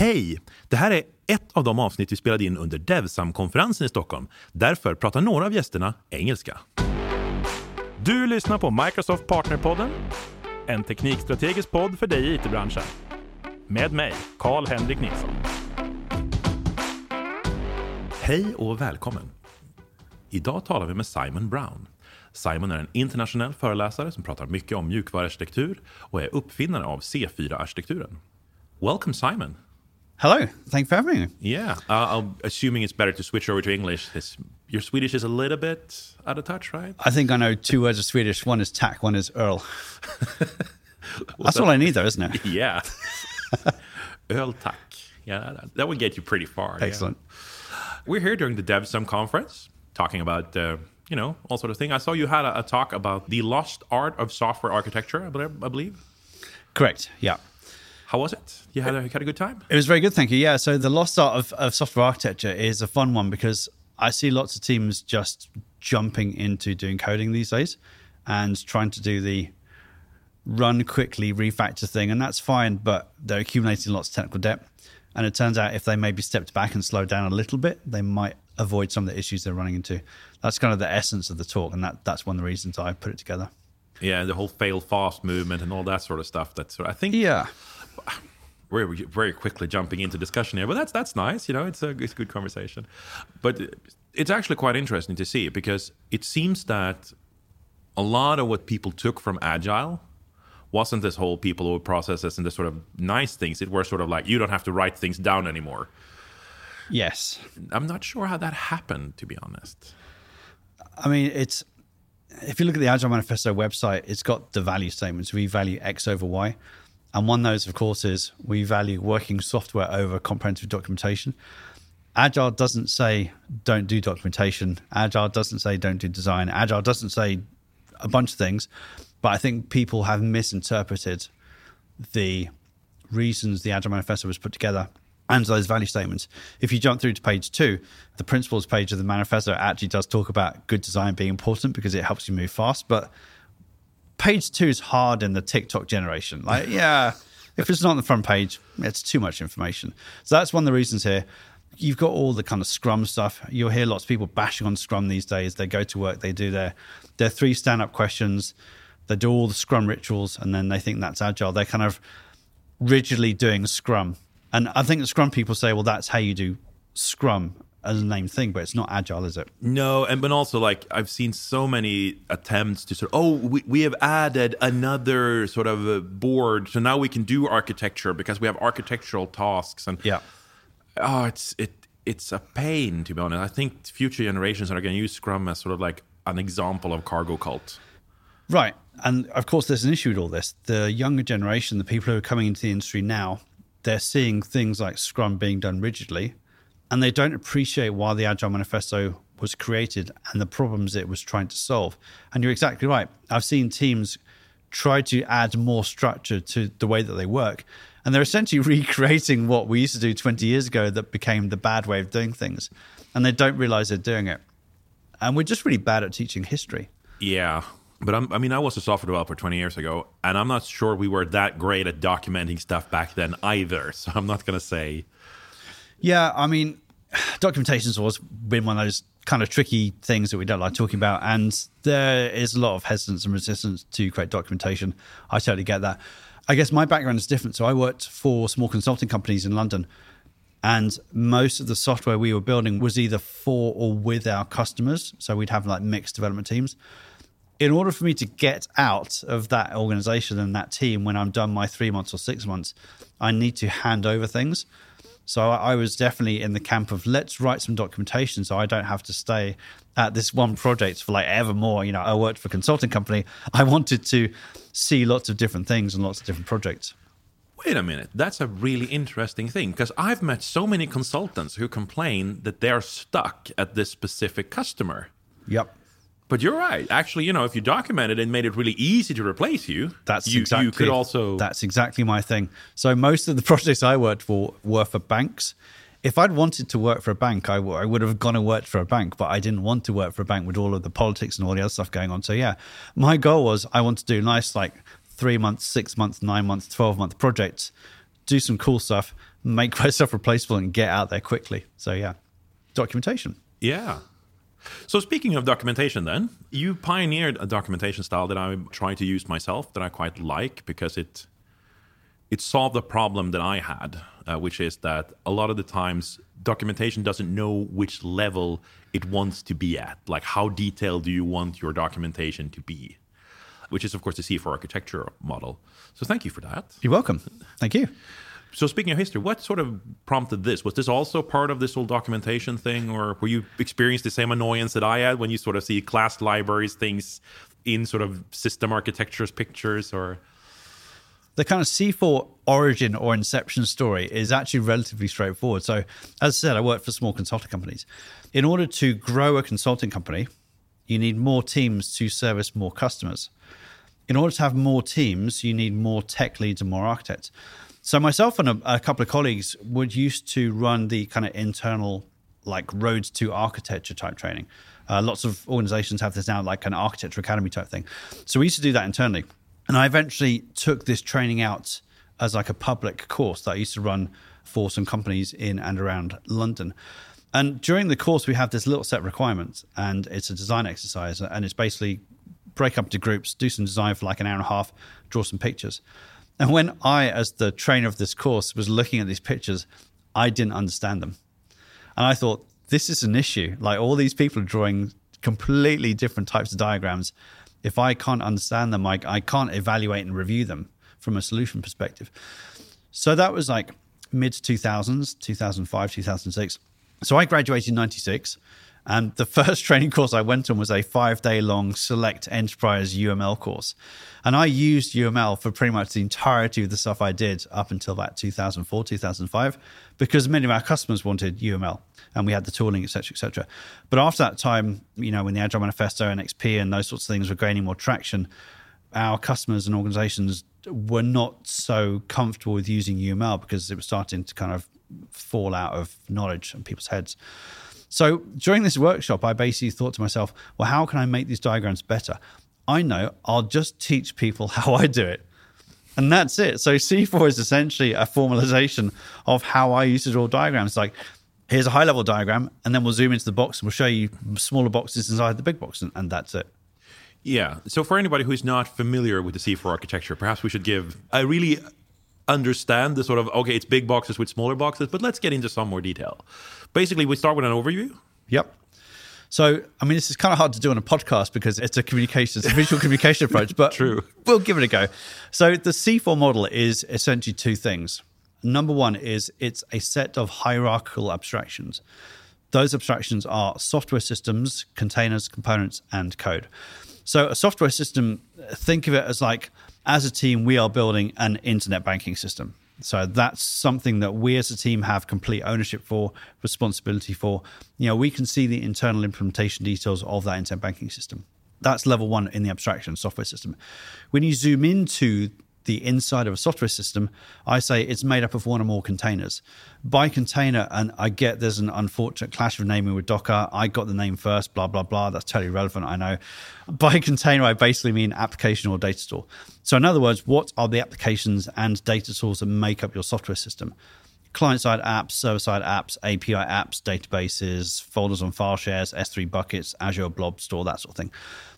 Hej! Det här är ett av de avsnitt vi spelade in under Devsam-konferensen i Stockholm. Därför pratar några av gästerna engelska. Du lyssnar på Microsoft Partnerpodden, en teknikstrategisk podd för dig i it-branschen. Med mig, Karl-Henrik Nilsson. Hej och välkommen! Idag talar vi med Simon Brown. Simon är en internationell föreläsare som pratar mycket om mjukvaruarkitektur och är uppfinnare av C4-arkitekturen. Welcome Simon! Hello, thank you for having me. Yeah, uh, I'm assuming it's better to switch over to English. It's, your Swedish is a little bit out of touch, right? I think I know two words of Swedish. One is tack, one is Earl. That's all I need, though, isn't it? Yeah. Öl tack. Yeah, that, that would get you pretty far. yeah. Excellent. We're here during the DevSum conference talking about, uh, you know, all sort of thing. I saw you had a, a talk about the lost art of software architecture, I believe. Correct. Yeah. How was it? You had a, had a good time? It was very good, thank you. Yeah. So the lost art of, of software architecture is a fun one because I see lots of teams just jumping into doing coding these days and trying to do the run quickly refactor thing. And that's fine, but they're accumulating lots of technical debt. And it turns out if they maybe stepped back and slowed down a little bit, they might avoid some of the issues they're running into. That's kind of the essence of the talk. And that, that's one of the reasons I put it together. Yeah, the whole fail fast movement and all that sort of stuff. That's sort of, I think Yeah. We're very quickly jumping into discussion here, but that's that's nice. You know, it's a it's a good conversation. But it's actually quite interesting to see because it seems that a lot of what people took from agile wasn't this whole people over processes and the sort of nice things. It were sort of like you don't have to write things down anymore. Yes. I'm not sure how that happened, to be honest. I mean, it's if you look at the Agile Manifesto website, it's got the value statements. We value X over Y. And one of those, of course, is we value working software over comprehensive documentation. Agile doesn't say don't do documentation. Agile doesn't say don't do design. Agile doesn't say a bunch of things. But I think people have misinterpreted the reasons the Agile Manifesto was put together and those value statements. If you jump through to page two, the principles page of the manifesto actually does talk about good design being important because it helps you move fast. But page two is hard in the TikTok generation. Like, yeah, if it's not on the front page, it's too much information. So that's one of the reasons here. You've got all the kind of Scrum stuff. You'll hear lots of people bashing on Scrum these days. They go to work, they do their their three stand up questions, they do all the Scrum rituals, and then they think that's agile. They're kind of rigidly doing Scrum. And I think the Scrum people say, well, that's how you do Scrum as a named thing, but it's not agile, is it? No, and but also like I've seen so many attempts to sort of oh we, we have added another sort of board, so now we can do architecture because we have architectural tasks and Yeah. oh it's it it's a pain to be honest. I think future generations are going to use Scrum as sort of like an example of cargo cult. Right. And of course, there's an issue with all this. The younger generation, the people who are coming into the industry now, they're seeing things like Scrum being done rigidly, and they don't appreciate why the Agile Manifesto was created and the problems it was trying to solve. And you're exactly right. I've seen teams try to add more structure to the way that they work, and they're essentially recreating what we used to do 20 years ago that became the bad way of doing things. And they don't realize they're doing it. And we're just really bad at teaching history. Yeah. But I'm, I mean, I was a software developer 20 years ago, and I'm not sure we were that great at documenting stuff back then either. So I'm not going to say. Yeah, I mean, documentation's always been one of those kind of tricky things that we don't like talking about, and there is a lot of hesitance and resistance to create documentation. I totally get that. I guess my background is different. So I worked for small consulting companies in London, and most of the software we were building was either for or with our customers. So we'd have like mixed development teams. In order for me to get out of that organization and that team when I'm done my three months or six months, I need to hand over things. So I I was definitely in the camp of let's write some documentation so I don't have to stay at this one project for like ever more. You know, I worked for a consulting company. I wanted to see lots of different things and lots of different projects. Wait a minute, that's a really interesting thing because I've met so many consultants who complain that they're stuck at this specific customer. Yep. But you're right. Actually, you know, if you documented and made it really easy to replace you, That's you, exactly you could also. That's exactly my thing. So most of the projects I worked for were for banks. If I'd wanted to work for a bank, I, w- I would have gone and worked for a bank, but I didn't want to work for a bank with all of the politics and all the other stuff going on. So yeah, my goal was I want to do nice like three months, six months, nine months, twelve month projects, do some cool stuff, make myself replaceable and get out there quickly. So yeah, documentation. Yeah. So speaking of documentation, then you pioneered a documentation style that I'm trying to use myself that I quite like because it it solved a problem that I had, uh, which is that a lot of the times documentation doesn't know which level it wants to be at. Like how detailed do you want your documentation to be? Which is of course the C4 architecture model. So thank you for that. You're welcome. Thank you. So speaking of history, what sort of prompted this? Was this also part of this whole documentation thing, or were you experienced the same annoyance that I had when you sort of see class libraries things in sort of system architectures pictures, or the kind of C4 origin or inception story is actually relatively straightforward. So, as I said, I work for small consulting companies. In order to grow a consulting company, you need more teams to service more customers. In order to have more teams, you need more tech leads and more architects. So myself and a, a couple of colleagues would used to run the kind of internal like roads to architecture type training. Uh, lots of organizations have this now, like an architecture academy type thing. So we used to do that internally. And I eventually took this training out as like a public course that I used to run for some companies in and around London. And during the course, we have this little set of requirements, and it's a design exercise. And it's basically break up into groups, do some design for like an hour and a half, draw some pictures. And when I, as the trainer of this course, was looking at these pictures, I didn't understand them. And I thought, this is an issue. Like all these people are drawing completely different types of diagrams. If I can't understand them, I, I can't evaluate and review them from a solution perspective. So that was like mid 2000s, 2005, 2006. So I graduated in 96. And the first training course I went on was a five day long select enterprise UML course. And I used UML for pretty much the entirety of the stuff I did up until about 2004, 2005, because many of our customers wanted UML and we had the tooling, et cetera, et cetera. But after that time, you know, when the Agile Manifesto, and XP and those sorts of things were gaining more traction, our customers and organizations were not so comfortable with using UML because it was starting to kind of fall out of knowledge in people's heads. So during this workshop, I basically thought to myself, well, how can I make these diagrams better? I know I'll just teach people how I do it. And that's it. So C4 is essentially a formalization of how I used to draw diagrams. Like, here's a high level diagram, and then we'll zoom into the box and we'll show you smaller boxes inside the big box, and, and that's it. Yeah. So for anybody who's not familiar with the C4 architecture, perhaps we should give a really understand the sort of okay, it's big boxes with smaller boxes, but let's get into some more detail. Basically, we start with an overview. Yep. So, I mean, this is kind of hard to do on a podcast because it's a communication, it's a visual communication approach, but True. we'll give it a go. So, the C4 model is essentially two things. Number one is it's a set of hierarchical abstractions. Those abstractions are software systems, containers, components, and code. So, a software system, think of it as like, as a team, we are building an internet banking system. So that's something that we as a team have complete ownership for, responsibility for. You know, we can see the internal implementation details of that internet banking system. That's level one in the abstraction software system. When you zoom into the inside of a software system, I say it's made up of one or more containers. By container, and I get there's an unfortunate clash of naming with Docker. I got the name first, blah, blah, blah. That's totally relevant, I know. By container, I basically mean application or data store. So, in other words, what are the applications and data stores that make up your software system? client side apps, server side apps, API apps, databases, folders on file shares, S3 buckets, Azure Blob Store, that sort of thing.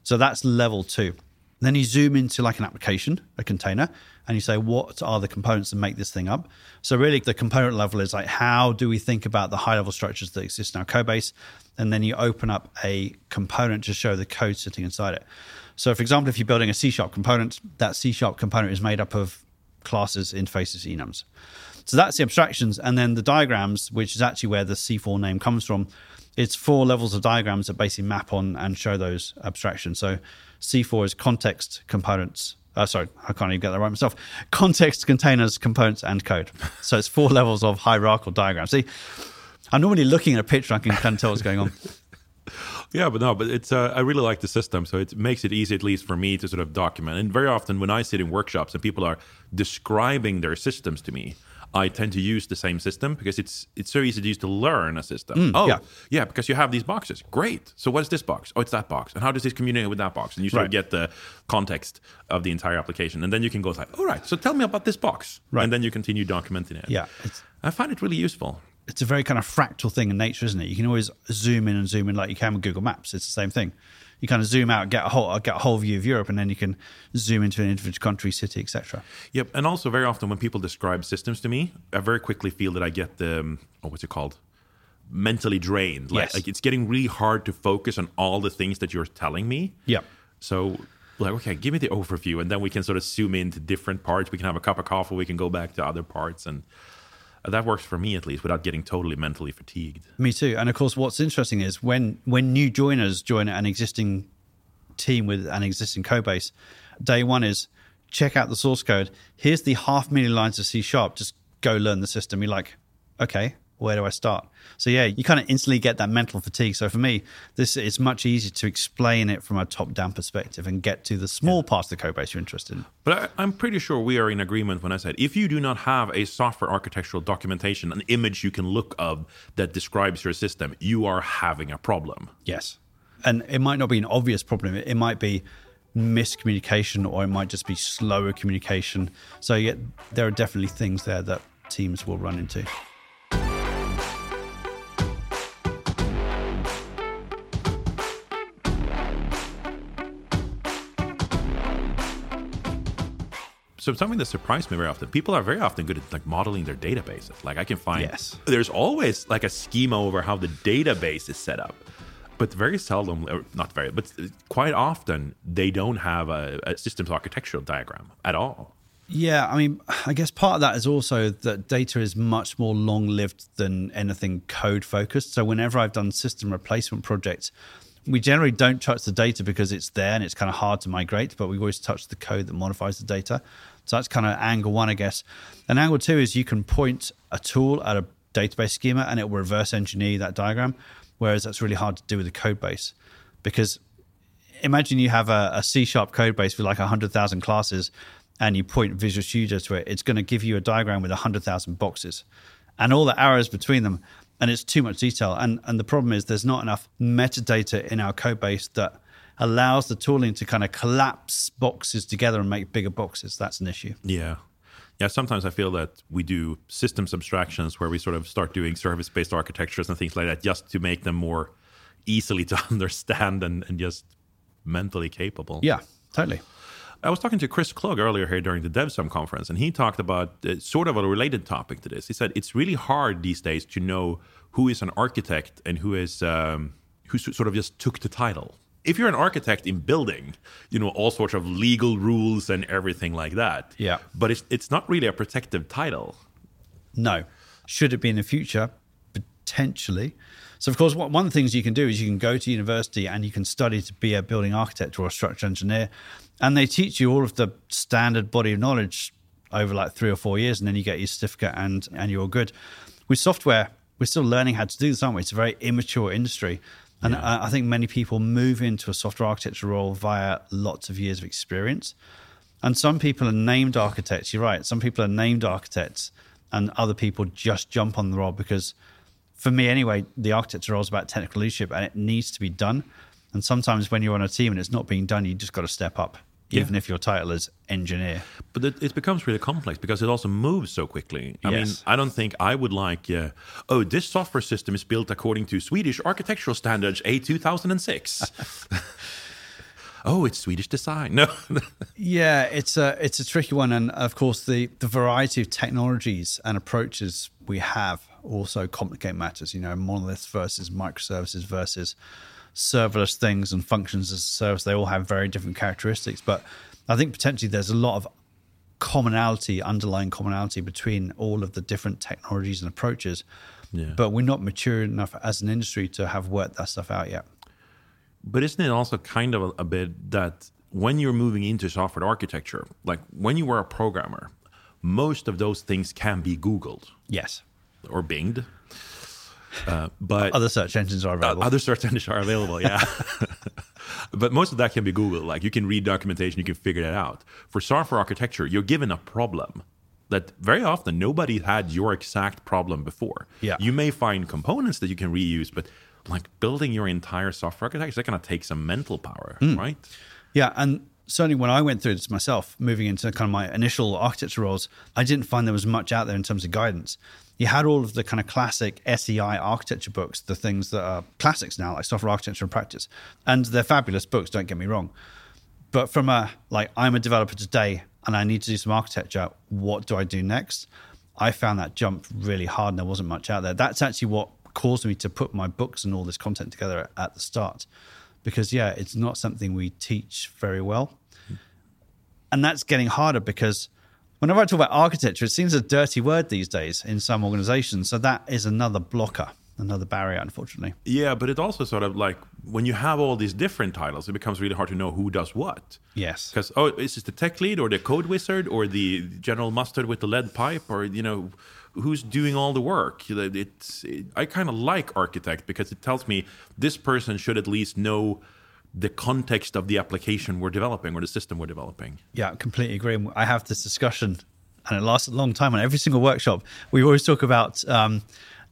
So that's level two. Then you zoom into like an application, a container, and you say, what are the components that make this thing up? So, really, the component level is like, how do we think about the high level structures that exist in our code base? And then you open up a component to show the code sitting inside it. So, for example, if you're building a C sharp component, that C sharp component is made up of classes, interfaces, enums. So that's the abstractions. And then the diagrams, which is actually where the C4 name comes from, it's four levels of diagrams that basically map on and show those abstractions. So C4 is context, components. Uh, sorry, I can't even get that right myself. Context, containers, components, and code. So it's four levels of hierarchical diagrams. See, I'm normally looking at a picture, I can kind of tell what's going on. Yeah, but no, but it's uh, I really like the system, so it makes it easy, at least for me, to sort of document. And very often, when I sit in workshops and people are describing their systems to me, I tend to use the same system because it's it's so easy to use to learn a system. Mm, oh, yeah. yeah. because you have these boxes. Great. So what is this box? Oh, it's that box. And how does this communicate with that box? And you sort of get the context of the entire application, and then you can go like, all right. So tell me about this box, Right. and then you continue documenting it. Yeah, I find it really useful. It's a very kind of fractal thing in nature, isn't it? You can always zoom in and zoom in like you can with Google Maps. It's the same thing. You kind of zoom out, get a whole get a whole view of Europe, and then you can zoom into an individual country, city, etc. Yep, and also very often when people describe systems to me, I very quickly feel that I get the um, oh, what's it called, mentally drained. Like, Yes. like it's getting really hard to focus on all the things that you're telling me. Yep. So like, okay, give me the overview, and then we can sort of zoom into different parts. We can have a cup of coffee. We can go back to other parts, and that works for me at least, without getting totally mentally fatigued. Me too. And of course, what's interesting is when when new joiners join an existing team with an existing code base, day one is check out the source code. Here's the half million lines of C sharp. Just go learn the system. You're like, okay, where do I start? So yeah, you kind of instantly get that mental fatigue. So for me, this it's much easier to explain it from a top down perspective and get to the small parts of the code base you're interested in. But I, I'm pretty sure we are in agreement when I said if you do not have a software architectural documentation, an image you can look of that describes your system, you are having a problem. Yes. And it might not be an obvious problem. It might be miscommunication or it might just be slower communication. So yeah, there are definitely things there that teams will run into. So something that surprised me very often, people are very often good at like modeling their databases. Like I can find Yes. there's always like a schema over how the database is set up. But very seldom, or not very, but quite often, they don't have a, a systems architectural diagram at all. Yeah, I mean, I guess part of that is also that data is much more long lived than anything code focused. So, whenever I've done system replacement projects, we generally don't touch the data because it's there and it's kind of hard to migrate, but we always touch the code that modifies the data. So, that's kind of angle one, I guess. And angle two is you can point a tool at a database schema and it will reverse engineer that diagram, whereas that's really hard to do with a code base because imagine you have a, a C sharp code base with like 100,000 classes and you point Visual Studio to it, it's going to give you a diagram with 100,000 boxes and all the arrows between them. And it's too much detail. And, and the problem is there's not enough metadata in our code base that allows the tooling to kind of collapse boxes together and make bigger boxes. That's an issue. Yeah. Yeah, sometimes I feel that we do systems abstractions where we sort of start doing service based architectures and things like that just to make them more easily to understand and, and just mentally capable. Yeah, totally. I was talking to Chris Klug earlier here during the DevSum conference, and he talked about uh, sort of a related topic to this. He said it's really hard these days to know who is an architect and who is um, who sort of just took the title. If you're an architect in building, you know all sorts of legal rules and everything like that. Yeah. but it's it's not really a protective title. No. Should it be in the future? Potentially. So, of course, one of the things you can do is you can go to university and you can study to be a building architect or a structural engineer. And they teach you all of the standard body of knowledge over like three or four years. And then you get your certificate and, and you're good. With software, we're still learning how to do this, aren't we? It's a very immature industry. And I I think many people move into a software architecture role via lots of years of experience. And some people are named architects. You're right. Some people are named architects, and other people just jump on the role because, for me anyway, the architecture role is about technical leadership and it needs to be done. And sometimes when you're on a team and it's not being done, you just got to step up, Yeah. even if your title is engineer. But it, it becomes really complex because it also moves so quickly. I mean, I don't think I would like, uh, oh, this software system is built according to Swedish architectural standards A2006. oh, it's Swedish design. No. Yeah, it's a it's a tricky one, and of course the the variety of technologies and approaches we have also complicate matters. You know, monoliths versus microservices versus serverless things and functions as a service. They all have very different characteristics, but I think potentially there's a lot of commonality, underlying commonality between all of the different technologies and approaches. Yeah. But we're not mature enough as an industry to have worked that stuff out yet. But isn't it also kind of a, a bit that when you're moving into software architecture, like when you were a programmer, most of those things can be Googled Yes. or Binged. Uh, but Other search engines are available. other search engines are available, yeah. but most of that can be Google. Like you can read documentation, you can figure that out. For software architecture, you're given a problem that very often nobody had your exact problem before. Yeah. You may find components that you can reuse, but like building your entire software architecture, that going to take some mental power, right? Yeah, and certainly when I went through this myself, moving into kind of my initial architecture roles, I didn't find there was much out there in terms of guidance. You had all of the kind of classic SEI architecture books, the things that are classics now, like software architecture and practice. And they're fabulous books, don't get me wrong. But from a, like, I'm a developer today and I need to do some architecture, what do I do next? I found that jump really hard and there wasn't much out there. That's actually what caused me to put my books and all this content together at the start. Because, yeah, it's not something we teach very well. And that's getting harder because whenever I talk about architecture, it seems a dirty word these days in some organizations. So that is another blocker, another barrier, unfortunately. Yeah, but it also sort of like when you have all these different titles, it becomes really hard to know who does what. Yes. Because, oh, is this the tech lead or the code wizard or the general mustard with the lead pipe or, you know, who's doing all the work? It's, it, I kind of like architect because it tells me this person should at least know the context of the application we're developing or the system we're developing. Yeah, completely agree. I have this discussion, and it lasts a long time on every single workshop. We always talk about um,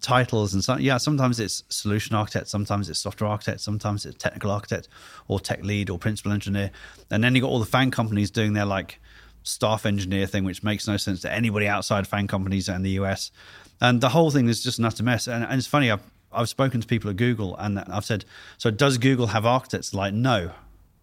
titles, and so, yeah, sometimes it's solution architect, sometimes it's software architect, sometimes it's technical architect, or tech lead, or principal engineer, and then you got all the FAANG companies doing their like staff engineer thing, which makes no sense to anybody outside FAANG companies in the US. And the whole thing is just an utter mess. And, and it's funny, I've I've spoken to people at Google and I've said, so does Google have architects? Like, no.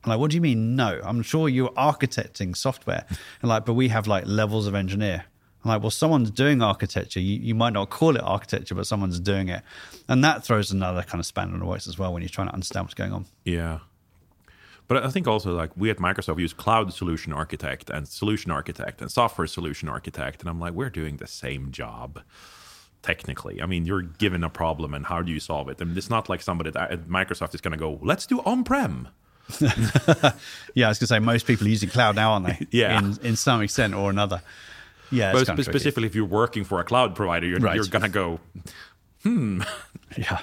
I'm like, what do you mean no? I'm sure you're architecting software. And like, but we have like levels of engineer. I'm like, well, someone's doing architecture. You, you might not call it architecture, but someone's doing it. And that throws another kind of span on the works as well when you're trying to understand what's going on. Yeah. But I think also like we at Microsoft use cloud solution architect and solution architect and software solution architect. And I'm like, we're doing the same job technically. I mean, you're given a problem and how do you solve it? And it's not like somebody at Microsoft is going to go, let's do on prem. yeah, I was going to say most people are using cloud now, aren't they? yeah, in, in some extent or another. Yeah, but spe- specifically if you're working for a cloud provider, you're, right. you're going to go, hmm. Yeah.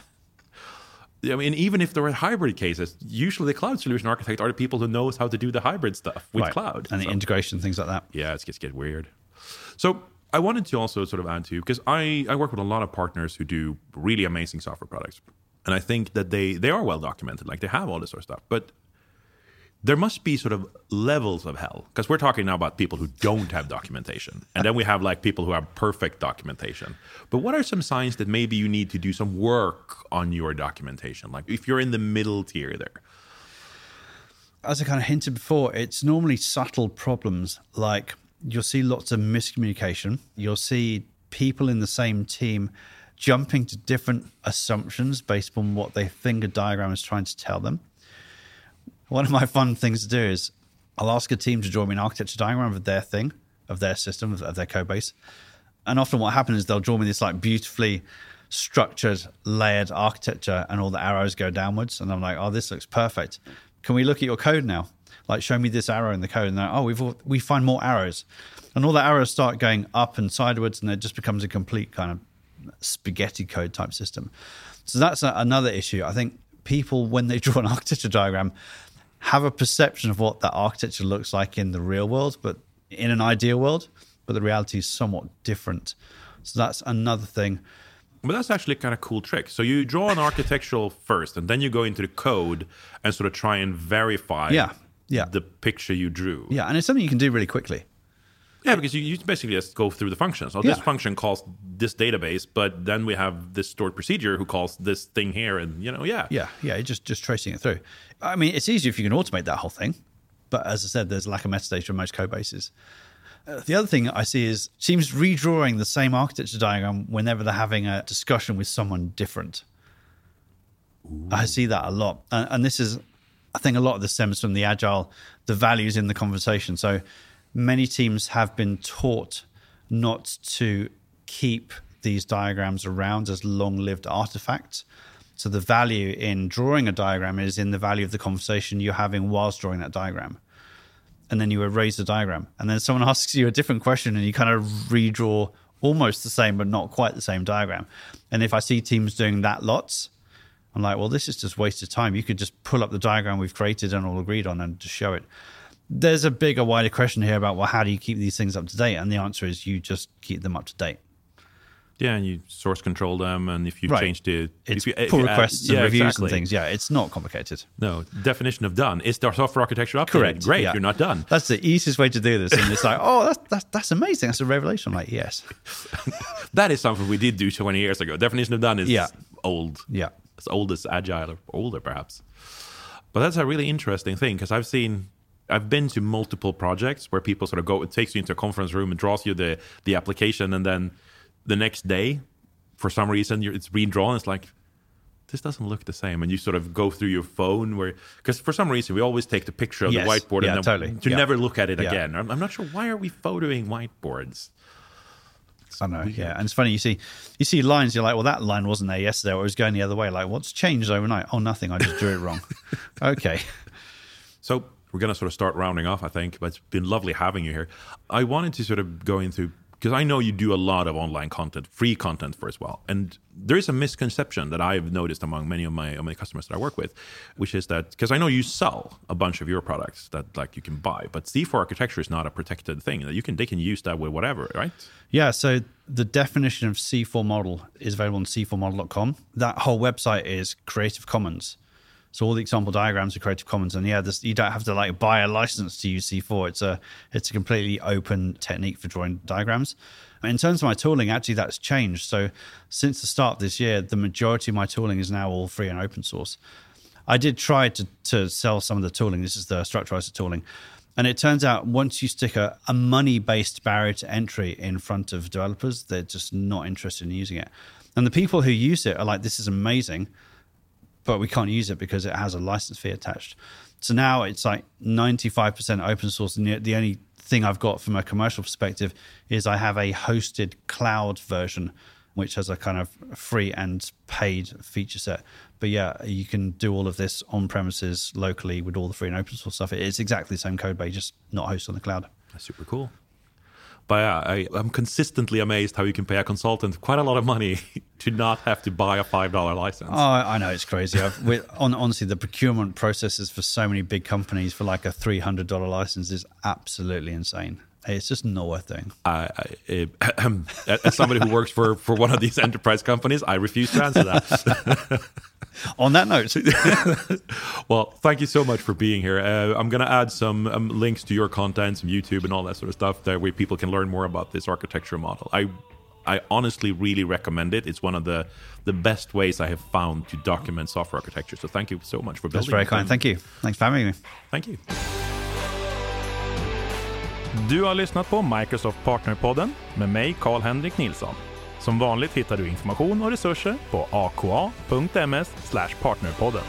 I mean, even if there are hybrid cases, usually the cloud solution architect are the people who knows how to do the hybrid stuff with right. cloud and so, the integration things like that. Yeah, it gets get weird. So I wanted to also sort of add to because I, I work with a lot of partners who do really amazing software products. And I think that they they are well documented, like they have all this sort of stuff. But there must be sort of levels of hell because we're talking now about people who don't have documentation and then we have like people who have perfect documentation but what are some signs that maybe you need to do some work on your documentation like if you're in the middle tier there as i kind of hinted before it's normally subtle problems like you'll see lots of miscommunication. You'll see people in the same team jumping to different assumptions based on what they think a diagram is trying to tell them. One of my fun things to do is I'll ask a team to draw me an architecture diagram of their thing, of their system, of, their code base. And often what happens is they'll draw me this like beautifully structured, layered architecture and all the arrows go downwards. And I'm like, oh, this looks perfect. Can we look at your code now? Like show me this arrow in the code. And then oh we've we find more arrows. And all the arrows start going up and sideways and it just becomes a complete kind of spaghetti code type system. So that's a, another issue. I think people when they draw an architecture diagram have a perception of what that architecture looks like in the real world but in an ideal world but the reality is somewhat different. So that's another thing. But that's actually kind of cool trick. So you draw an architectural first, and then you go into the code and sort of try and verify yeah yeah. the picture you drew. Yeah, and it's something you can do really quickly. Yeah, because you, you basically just go through the functions. So this function calls this database, but then we have this stored procedure who calls this thing here, and you know, yeah, yeah, yeah. Just just tracing it through. I mean, it's easier if you can automate that whole thing, but as I said, there's a lack of metadata in most code bases. Uh, the other thing I see is teams redrawing the same architecture diagram whenever they're having a discussion with someone different. Ooh. I see that a lot, and, and this is I think a lot of this stems from the agile, the values in the conversation. So many teams have been taught not to keep these diagrams around as long lived artifacts. So the value in drawing a diagram is in the value of the conversation you're having whilst drawing that diagram. And then you erase the diagram. And then someone asks you a different question and you kind of redraw almost the same, but not quite the same diagram. And if I see teams doing that lots, I'm like, well, this is just wasted time. You could just pull up the diagram we've created and all agreed on and just show it. There's a bigger, wider question here about, well, how do you keep these things up to date? And the answer is you just keep them up to date. Yeah, and you source control them, and if you Right. change the It's you, pull you add- requests yeah, and reviews exactly. and things. Yeah, it's not complicated. No definition of done is the software architecture updated. Correct. Great, yeah. you're not done. That's the easiest way to do this. And it's like, oh, that's, that's, that's amazing. That's a revelation. I'm like, yes. That is something we did do 20 years ago. Definition of done is Yeah. old. Yeah. As old agile or older perhaps but that's a really interesting thing because i've seen i've been to multiple projects where people sort of go it takes you into a conference room and draws you the the application and then the next day for some reason you're, it's redrawn it's like this doesn't look the same and you sort of go through your phone where because for some reason we always take the picture of Yes. the whiteboard Yeah, and then totally. to Yeah. never look at it Yeah. again I'm, I'm not sure why are we photoing whiteboards I know. Yeah. And it's funny. You see, you see lines. You're like, well, that line wasn't there yesterday or it was going the other way. Like, what's changed overnight? Oh, nothing. I just drew it wrong. okay. So we're going to sort of start rounding off, I think, but it's been lovely having you here. I wanted to sort of go into because I know you do a lot of online content, free content for as well, and there is a misconception that I've noticed among many of my of my customers that I work with, which is that because I know you sell a bunch of your products that like you can buy, but C4 architecture is not a protected thing. that You can they can use that with whatever, right? Yeah, so the definition of C4 model is available on c4model.com. That whole website is Creative Commons. So all the example diagrams are Creative Commons, and yeah, this, you don't have to like buy a license to use C4. It's a it's a completely open technique for drawing diagrams. In terms of my tooling, actually that's changed. So since the start this year, the majority of my tooling is now all free and open source. I did try to to sell some of the tooling. This is the Structurizr tooling. And it turns out once you stick a, a money based barrier to entry in front of developers, they're just not interested in using it. And the people who use it are like, this is amazing, but we can't use it because it has a license fee attached. So now it's like 95% open source. And the, only thing I've got from a commercial perspective is I have a hosted cloud version, which has a kind of free and paid feature set. But yeah, you can do all of this on premises locally with all the free and open source stuff. It's exactly the same code base, just not hosted on the cloud. That's super cool. But yeah, I, I'm consistently amazed how you can pay a consultant quite a lot of money to not have to buy a five dollar license. Oh, I know it's crazy. On, honestly, the procurement processes for so many big companies for like a three hundred dollar license is absolutely insane. It's just not worth doing. I, I, as somebody who works for, for one of these enterprise companies, I refuse to answer that. On that note, well, thank you so much for being here. Uh, I'm going to add some um, links to your content, some YouTube, and all that sort of stuff. That way, people can learn more about this architecture model. I, I honestly really recommend it. It's one of the the best ways I have found to document software architecture. So, thank you so much for building. that's very kind. Thank you. Thanks for having me. Thank you. Du har lyssnat på Microsoft Partnerpodden med mig, Karl-Henrik Nilsson. Som vanligt hittar du information och resurser på aka.ms partnerpodden.